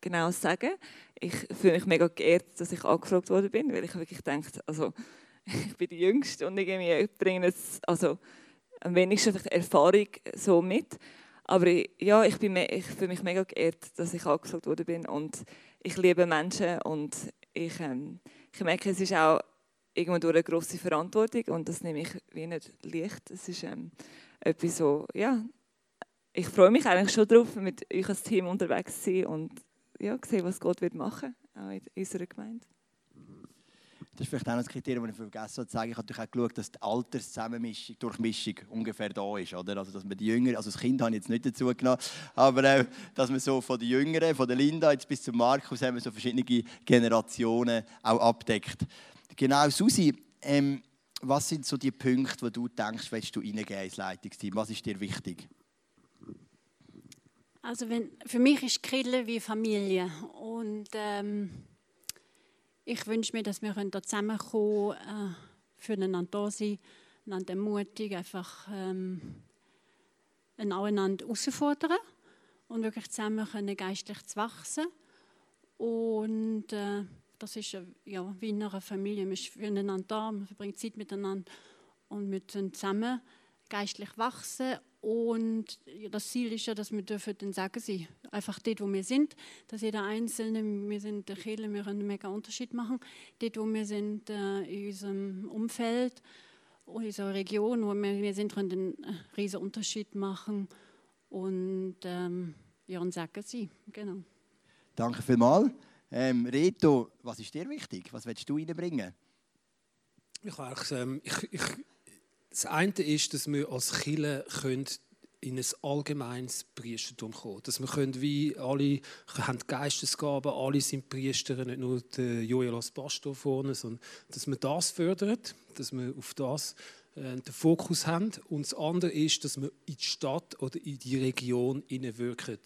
E: genau sagen. Ich fühle mich mega geehrt, dass ich angefragt worden bin, weil ich wirklich denke, also <laughs> ich bin die Jüngste und irgendwie bringe jetzt also am wenigsten Erfahrung so mit. Aber ja, ich, bin, ich fühle mich mega geehrt, dass ich angefragt worden bin und ich liebe Menschen und ich, ähm, ich merke, es ist auch irgendwo eine grosse Verantwortung und das nehme ich wie nicht leicht. Es ist ähm, etwas so, ja, ich freue mich eigentlich schon darauf, mit euch als Team unterwegs zu sein und ja, sehen, was Gott wird machen auch in unserer Gemeinde.
A: Das ist vielleicht auch ein Kriterium, das ich vergessen habe zu sagen. Ich habe natürlich auch geschaut, dass die Alterszusammenmischung, Durchmischung ungefähr da ist. Oder? Also, dass man die Jüngeren, also das Kind habe ich jetzt nicht dazu genommen, aber äh, dass man so von den Jüngeren, von der Linda jetzt bis zum Markus, haben wir so verschiedene Generationen auch abdeckt. Genau, Susi, ähm, was sind so die Punkte, wo du denkst, willst du reingehen ins Leitungsteam? Was ist dir wichtig?
B: Also wenn, für mich ist Kirche wie Familie und ähm, ich wünsche mir, dass wir da zusammenkommen, äh, füreinander da sein, einander ermutigen, einfach ähm, einander herausfordern und wirklich zusammen können geistlich zu wachsen. Und äh, das ist ja, wie in einer Familie. Man ist füreinander da, man verbringt Zeit miteinander und wir zusammen geistlich wachsen und das Ziel ist ja, dass wir dürfen dann sagen sie einfach dort, wo wir sind, dass jeder Einzelne, wir sind der Kirche, wir können einen mega Unterschied machen. Dort, wo wir sind äh, in unserem Umfeld, in unserer Region, wo wir, wir sind, können einen riesen Unterschied machen und ähm, ja, und sagen sie, genau.
A: Danke vielmals. Ähm, Reto, was ist dir wichtig? Was willst du reinbringen?
C: Ich, ähm, ich, ich das eine ist, dass wir als Kirche in ein allgemeines Priestertum kommen. Dass wir können, wie alle haben Geistesgaben, alle sind Priester, nicht nur der Joel als Pastor vorne, sondern dass wir das fördern, dass wir auf das äh, den Fokus haben. Und das andere ist, dass wir in die Stadt oder in die Region wirken.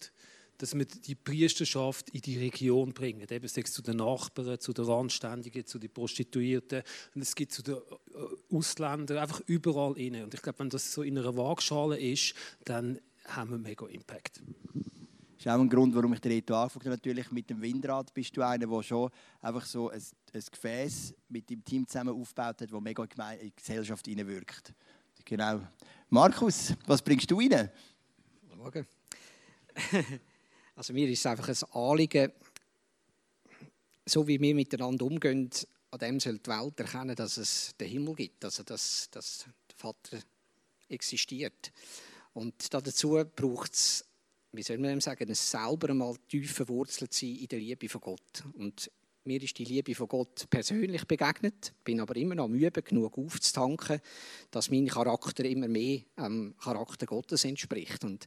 C: Dass wir die Priesterschaft in die Region bringen. Eben sei es zu den Nachbarn, zu den Randständigen, zu den Prostituierten. Und es gibt zu den äh, Ausländern, einfach überall rein. Und ich glaube, wenn das so in einer Waagschale ist, dann haben wir mega Impact.
A: Das ist auch ein Grund, warum ich den Reto angefangen habe. Natürlich mit dem Windrad bist du einer, der schon einfach so ein, ein Gefäß mit dem Team zusammen aufgebaut hat, das mega in die Gesellschaft hineinwirkt. Genau. Markus, was bringst du rein?
D: Morgen. <laughs> Also mir ist es einfach ein Anliegen, so wie wir miteinander umgehen, an dem soll die Welt erkennen, dass es den Himmel gibt, also dass, dass der Vater existiert. Und dazu braucht es, wie soll man sagen, es selber einmal tief verwurzelt sein in der Liebe von Gott. Und mir ist die Liebe von Gott persönlich begegnet, bin aber immer noch müde genug aufzutanken, dass mein Charakter immer mehr dem Charakter Gottes entspricht. Und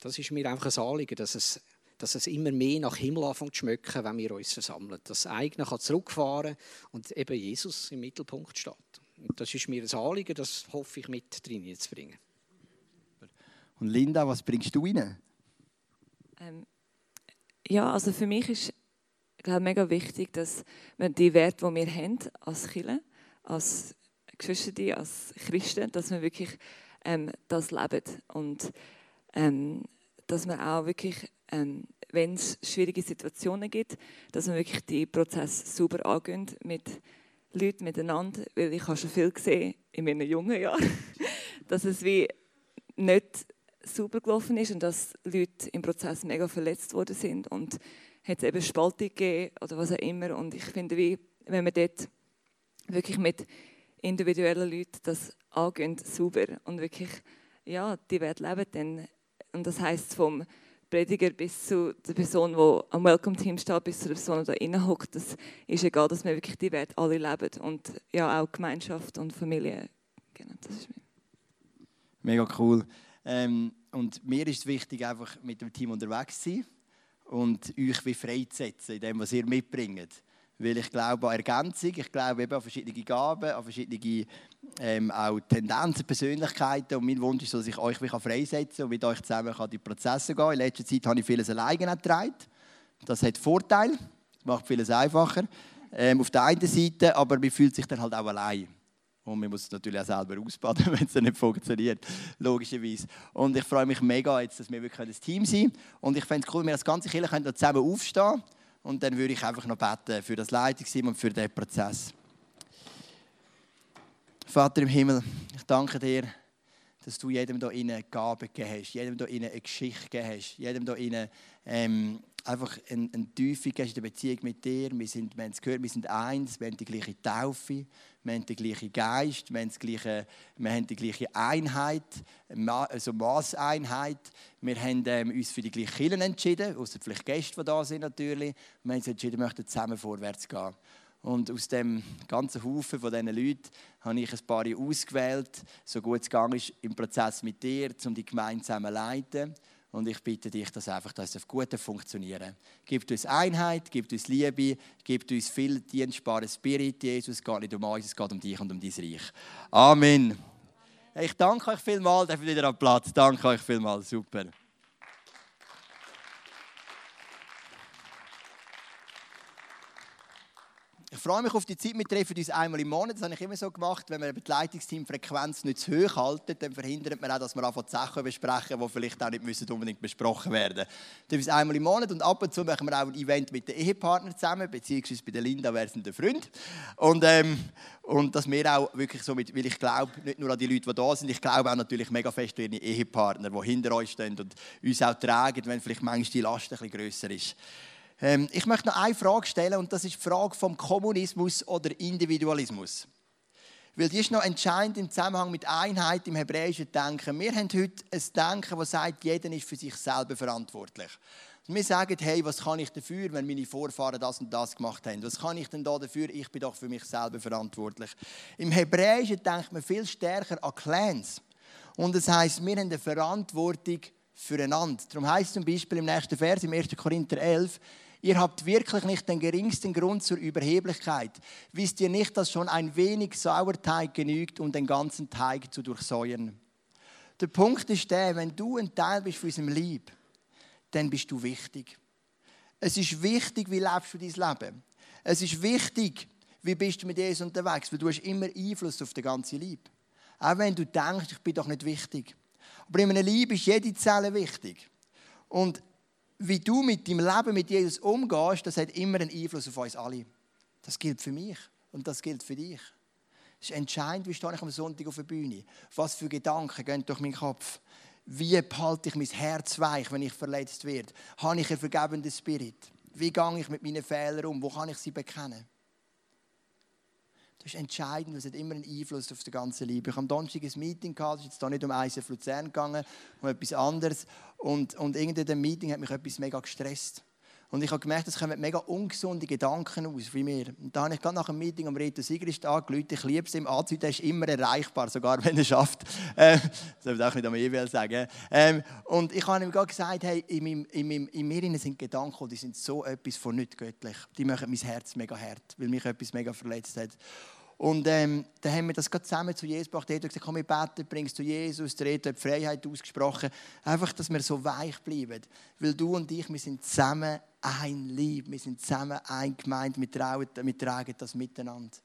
D: das ist mir einfach ein Anliegen, dass es, dass es immer mehr nach Himmel anfängt zu schmecken, wenn wir uns versammeln. Dass das eigene kann zurückfahren und eben Jesus im Mittelpunkt steht. Und das ist mir ein Anliegen, das hoffe ich mit drin zu bringen.
A: Und Linda, was bringst du rein?
E: Ähm, ja, also für mich ist glaube, mega wichtig, dass wir die Werte, die wir haben als Kirche, als Geschwister, als Christen, dass wir wirklich ähm, das leben. Und ähm, dass man auch wirklich, ähm, wenn es schwierige Situationen gibt, dass man wirklich die Prozesse sauber angehen mit Leuten miteinander, weil ich habe schon viel gesehen in meinen jungen Jahren, <laughs> dass es wie nicht sauber gelaufen ist und dass Leute im Prozess mega verletzt worden sind und hat es eben Spaltung gegeben oder was auch immer. Und ich finde, wie, wenn man dort wirklich mit individuellen Leuten das angehen, sauber und wirklich ja, die Welt leben, dann und das heißt vom Prediger bis zu der Person, die am Welcome-Team steht, bis zu der Person, die da innen hockt. Das ist egal, dass wir wirklich die Werte alle leben. Und ja, auch Gemeinschaft und Familie. Genau, das ist mir.
A: Mega cool. Ähm, und mir ist wichtig, einfach mit dem Team unterwegs zu sein und euch wie freizusetzen in dem, was ihr mitbringt. Weil ich glaube an Ergänzung, ich glaube eben an verschiedene Gaben, an verschiedene ähm, auch Tendenzen, Persönlichkeiten. Und mein Wunsch ist, dass ich euch freisetzen kann und mit euch zusammen kann die Prozesse gehen In letzter Zeit habe ich vieles alleine getragen. Das hat Vorteile, das macht vieles einfacher. Ähm, auf der einen Seite, aber man fühlt sich dann halt auch allein. Und man muss es natürlich auch selber ausbaden, <laughs> wenn es nicht funktioniert, logischerweise. Und ich freue mich mega, jetzt, dass wir wirklich ein Team können. Und ich fände es cool, wenn wir das ganze Kirche zusammen aufstehen können und dann würde ich einfach noch beten für das Leitungsteam und für den Prozess. Vater im Himmel, ich danke dir, dass du jedem hier eine Gabe gegeben hast, jedem hier eine Geschichte gegeben hast, jedem hier ähm, einfach eine, eine Tiefe in der Beziehung mit dir. Wir, sind, wir haben es gehört, wir sind eins, wir haben die gleiche Taufe, wir haben den gleichen Geist, wir haben, das gleiche, wir haben die gleiche Einheit, also Maßeinheit. Wir haben ähm, uns für die gleichen Kirchen entschieden, außer vielleicht Gäste, die da sind natürlich. Wir haben uns entschieden, wir möchten zusammen vorwärts gehen. Und aus dem ganzen Haufen von diesen Leuten habe ich ein paar ausgewählt, so gut es gegangen ist, im Prozess mit dir, um die Gemeinde zusammen zu leiten. Und ich bitte dich, dass einfach das auf Gute funktionieren. Gib uns Einheit, gib uns Liebe, gib uns viel dienstbaren Spirit, Jesus. Es geht nicht um uns, es geht um dich und um dein Reich. Amen. Ich danke euch vielmals, darf wieder am Platz. Danke euch vielmals, super. Ich freue mich auf die Zeit. Wir treffen uns einmal im Monat. Das habe ich immer so gemacht. Wenn wir die Leitungsteam-Frequenz nicht zu hoch halten, dann verhindert man auch, dass wir anfangen Sachen besprechen, die vielleicht auch nicht unbedingt besprochen werden müssen. Das einmal im Monat und ab und zu machen wir auch ein Event mit den Ehepartnern zusammen, beziehungsweise bei der Linda wäre es ein Freund. Und, ähm, und dass wir auch wirklich so mit, weil ich glaube, nicht nur an die Leute, die da sind, ich glaube auch natürlich mega fest an ihre Ehepartner, die hinter uns stehen und uns auch tragen, wenn vielleicht manchmal die Last ein bisschen grösser ist. Ähm, ich möchte noch eine Frage stellen und das ist die Frage vom Kommunismus oder Individualismus. Weil die ist noch entscheidend im Zusammenhang mit Einheit im hebräischen Denken. Wir haben heute ein Denken, das sagt, jeder ist für sich selber verantwortlich. Wir sagen, hey, was kann ich dafür, wenn meine Vorfahren das und das gemacht haben? Was kann ich denn da dafür? Ich bin doch für mich selber verantwortlich. Im Hebräischen denkt man viel stärker an Clans. Und das heißt, wir haben eine Verantwortung füreinander. Darum heißt zum Beispiel im nächsten Vers, im 1. Korinther 11, Ihr habt wirklich nicht den geringsten Grund zur Überheblichkeit. Wisst ihr nicht, dass schon ein wenig Sauerteig genügt, um den ganzen Teig zu durchsäuern? Der Punkt ist der, wenn du ein Teil bist von unserem Lieb, dann bist du wichtig. Es ist wichtig, wie lebst du dein Leben. Es ist wichtig, wie bist du mit Jesus unterwegs, weil du hast immer Einfluss auf den ganzen Leib. Auch wenn du denkst, ich bin doch nicht wichtig. Aber in einem Leib ist jede Zelle wichtig. Und wie du mit deinem Leben mit Jesus umgehst, das hat immer einen Einfluss auf uns alle. Das gilt für mich und das gilt für dich. Es ist entscheidend, wie stehe ich am Sonntag auf der Bühne. Was für Gedanken gehen durch meinen Kopf. Wie behalte ich mein Herz weich, wenn ich verletzt werde? Habe ich einen vergebenden Spirit? Wie gehe ich mit meinen Fehlern um? Wo kann ich sie bekennen? Das ist entscheidend, es hat immer einen Einfluss auf das ganze Leben. Ich habe am Donnerstag ein Meeting gehabt, es ist jetzt nicht um ISF Luzern gegangen, um etwas anderes. Und, und irgendwie in diesem Meeting hat mich etwas mega gestresst. Und ich habe gemerkt, es kommen mega ungesunde Gedanken aus wie mir. Und da habe ich gerade nach dem Meeting am Reto Sigrist angerufen. Ich liebe es ihm anzuhören, er ist immer erreichbar, sogar <laughs> wenn er schafft. Ähm, das soll ich auch nicht am E-Mail sagen. Ähm, und ich habe ihm gerade gesagt, hey, in, meinem, in, meinem, in mir sind Gedanken, die sind so etwas von nicht göttlich. Die machen mein Herz mega hart, weil mich etwas mega verletzt hat. Und ähm, dann haben wir das zusammen zu Jesus gebracht. Er hat gesagt, komm, wir beten, bringst zu Jesus. Der hat die Freiheit ausgesprochen. Einfach, dass wir so weich bleiben. Weil du und ich, wir sind zusammen ein Lieb. Wir sind zusammen ein Gemeinde. Wir tragen, wir tragen das miteinander.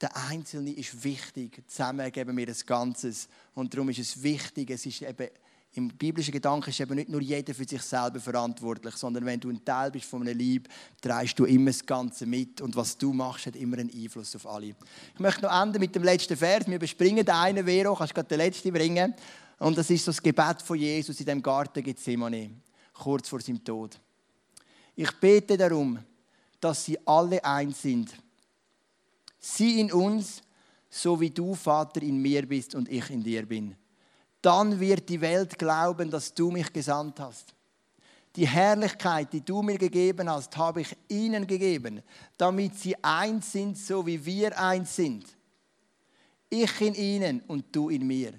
A: Der Einzelne ist wichtig. Zusammen geben wir das Ganzes. Und darum ist es wichtig, es ist eben im biblischen Gedanken ist eben nicht nur jeder für sich selber verantwortlich, sondern wenn du ein Teil bist von einem Lieb, trägst du immer das Ganze mit und was du machst, hat immer einen Einfluss auf alle. Ich möchte noch enden mit dem letzten Vers. Wir überspringen den einen, Vero, kannst gerade den letzten bringen. Und das ist so das Gebet von Jesus in dem Garten Gethsemane, kurz vor seinem Tod. Ich bete darum, dass sie alle eins sind. Sie in uns, so wie du, Vater, in mir bist und ich in dir bin dann wird die Welt glauben, dass du mich gesandt hast. Die Herrlichkeit, die du mir gegeben hast, habe ich ihnen gegeben, damit sie eins sind, so wie wir eins sind. Ich in ihnen und du in mir.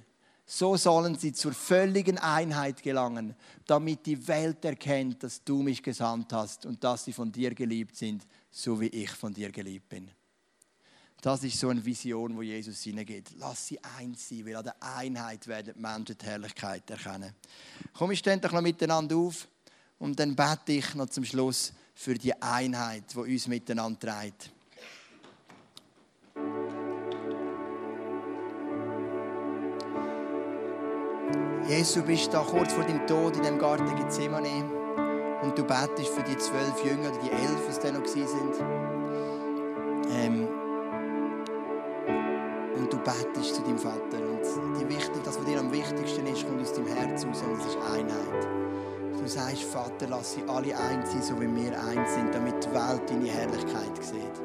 A: So sollen sie zur völligen Einheit gelangen, damit die Welt erkennt, dass du mich gesandt hast und dass sie von dir geliebt sind, so wie ich von dir geliebt bin. Das ist so eine Vision, wo Jesus hineingeht. Lass sie eins sein, weil an der Einheit werden die Menschen die Herrlichkeit erkennen. Komm, wir stehen doch noch miteinander auf und dann bete ich noch zum Schluss für die Einheit, die uns miteinander trägt. Jesus, du bist da kurz vor deinem Tod in dem Garten Gethsemane und du betest für die zwölf Jünger die elf, die da noch sind. Ähm, und du betest zu deinem Vater. Und die wichtig, das, was dir am wichtigsten ist, kommt aus deinem Herz raus und das ist Einheit. Du sagst, Vater, lass sie alle eins sein, so wie wir eins sind, damit die Welt deine Herrlichkeit sieht.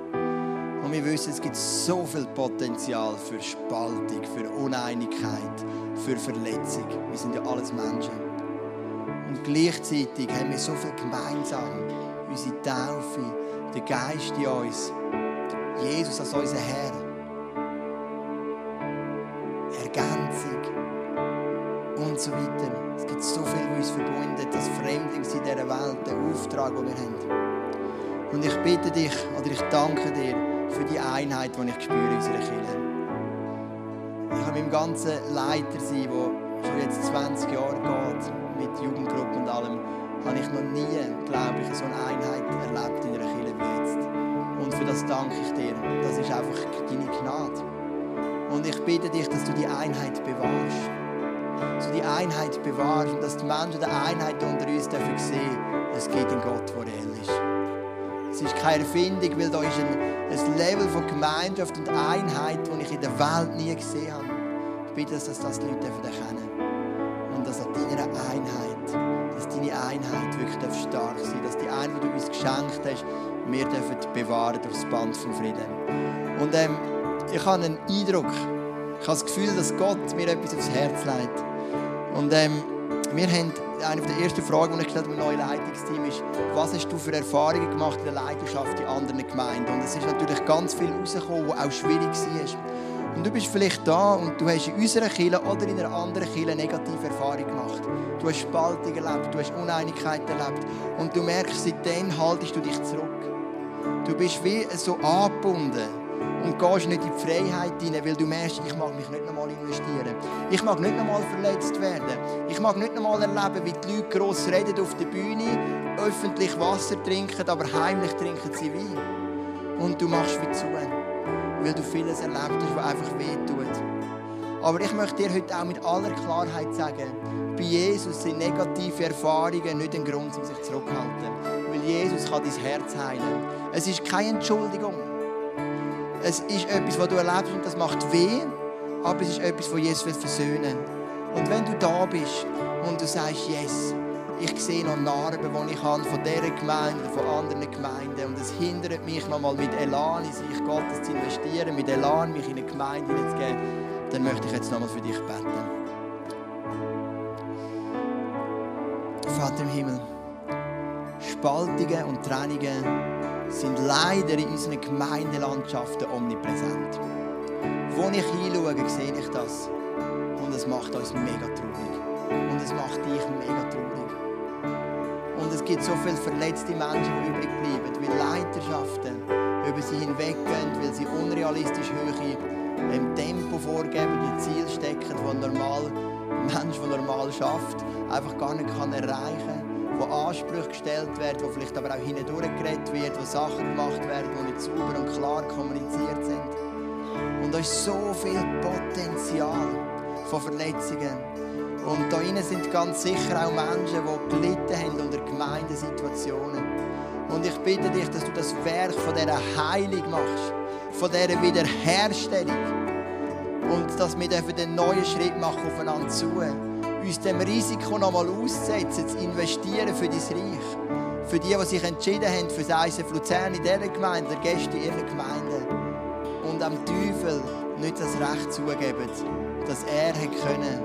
A: Und wir wissen, es gibt so viel Potenzial für Spaltung, für Uneinigkeit, für Verletzung. Wir sind ja alles Menschen. Und gleichzeitig haben wir so viel gemeinsam. Unsere Taufe, der Geist in uns, Jesus als unser Herr. So weiter. Es gibt so viel, was uns verbindet, das Fremdling in dieser Welt, der Auftrag, den wir haben. Und ich bitte dich, oder ich danke dir für die Einheit, die ich spüre in unserer Kirche. Ich habe meinem ganzen Leiter sein, der schon jetzt 20 Jahre geht, mit Jugendgruppen und allem, habe ich noch nie, glaube ich, so eine Einheit erlebt in einer Kirche wie jetzt. Und für das danke ich dir. Das ist einfach deine Gnade. Und ich bitte dich, dass du die Einheit bewahrst so die Einheit bewahrst und dass die Menschen die Einheit unter uns dürfen sehen, es geht in Gott, der real ist. Es ist keine Erfindung, weil da ist ein, ein Level von Gemeinschaft und Einheit, das ich in der Welt nie gesehen habe. Ich bitte, dass das die Leute erkennen und dass an deiner Einheit, dass deine Einheit wirklich stark sein darf, dass die Einheit, die du uns geschenkt hast, wir dürfen bewahren durch das Band vom Frieden. Und ähm, ich habe einen Eindruck, ich habe das Gefühl, dass Gott mir etwas aufs Herz legt. Und ähm, wir haben eine der ersten Fragen, die ich gestellt habe im neuen Leitungsteam ist, was hast du für Erfahrungen gemacht in der Leidenschaft in anderen Gemeinden? Und es ist natürlich ganz viel rausgekommen, was auch schwierig war. Und du bist vielleicht da und du hast in unserer Kirche oder in einer anderen Kirche negative Erfahrungen gemacht. Du hast Spaltung erlebt, du hast Uneinigkeit erlebt und du merkst, seitdem haltest du dich zurück. Du bist wie so angebunden und gehst nicht in die Freiheit hinein, weil du merkst, ich mag mich nicht nochmal investieren. Ich mag nicht nochmal verletzt werden. Ich mag nicht nochmal erleben, wie die Leute gross reden auf der Bühne, öffentlich Wasser trinken, aber heimlich trinken sie Wein. Und du machst wie zu, weil du vieles erlebt hast, was einfach weh tut. Aber ich möchte dir heute auch mit aller Klarheit sagen, bei Jesus sind negative Erfahrungen nicht ein Grund, um sich zurückzuhalten. Weil Jesus kann dein Herz heilen. Es ist keine Entschuldigung. Es ist etwas, was du erlebst und das macht weh, aber es ist etwas, das Jesus will versöhnen Und wenn du da bist und du sagst, yes, ich sehe noch Narben, die ich habe von dieser Gemeinde, von anderen Gemeinden und es hindert mich nochmal mit Elan in sich Gottes zu investieren, mit Elan mich in eine Gemeinde zu geben, dann möchte ich jetzt nochmal für dich beten. Vater im Himmel, Spaltungen und Trennungen sind leider in unseren Gemeindelandschaften omnipräsent. Wo ich hinschaue, sehe ich das. Und es macht uns mega traurig. Und es macht dich mega traurig. Und es gibt so viele verletzte Menschen, die übrig bleiben, weil Leiterschaften über sie hinweggehen, weil sie unrealistisch hohe im Tempo vorgeben, die Ziel stecken, die normal Mensch, der normal schafft, einfach gar nicht erreichen kann, wo Ansprüche gestellt werden, wo vielleicht aber auch hindurch geredet wird, wo Sachen gemacht werden, die nicht sauber und klar kommuniziert sind. Und da ist so viel Potenzial von Verletzungen. Und da innen sind ganz sicher auch Menschen, die gelitten haben unter Gemeindesituationen. Und ich bitte dich, dass du das Werk von dieser Heilung machst, von dieser Wiederherstellung und dass wir den neuen Schritt machen aufeinander zu. Uns dem Risiko nochmal auszusetzen, zu investieren für dein Reich. Für die, die sich entschieden haben, für das ISF Luzern in dieser Gemeinde, der Gäste in ihrer Gemeinde. Und am Teufel nicht das Recht zugeben, dass er können,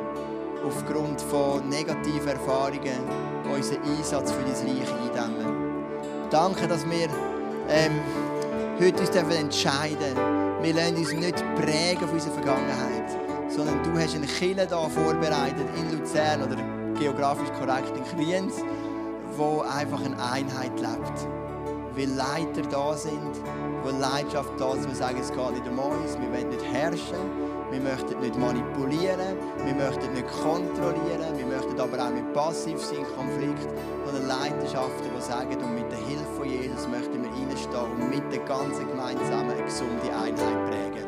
A: aufgrund von negativen Erfahrungen unseren Einsatz für dein Reich eindämmen. Danke, dass wir ähm, heute uns entscheiden dürfen, wir lassen uns nicht prägen auf unsere Vergangenheit, sondern du hast eine Kille da vorbereitet in Luzern oder geografisch korrekt in Kriens, wo einfach eine Einheit lebt. Weil Leiter da sind, wo Leidenschaft da ist, wir sagen, es geht nicht um uns, wir wollen nicht herrschen, wir möchten nicht manipulieren, wir möchten nicht kontrollieren, wir möchten aber auch nicht passiv sein im Konflikt, sondern Leidenschaften, die sagen, und mit der Hilfe von Jesus möchten wir reinstehen und mit der ganzen Gemeinde zusammen eine gesunde Einheit prägen.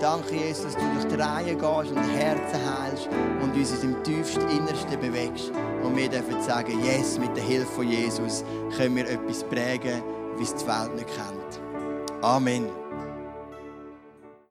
A: Danke, Jesus, dass du durch die Reihe gehst und Herzen heilst und uns im tiefsten Innersten bewegst. Und wir dürfen sagen, yes, mit der Hilfe von Jesus können wir etwas prägen, wie es die Welt nicht kennt. Amen.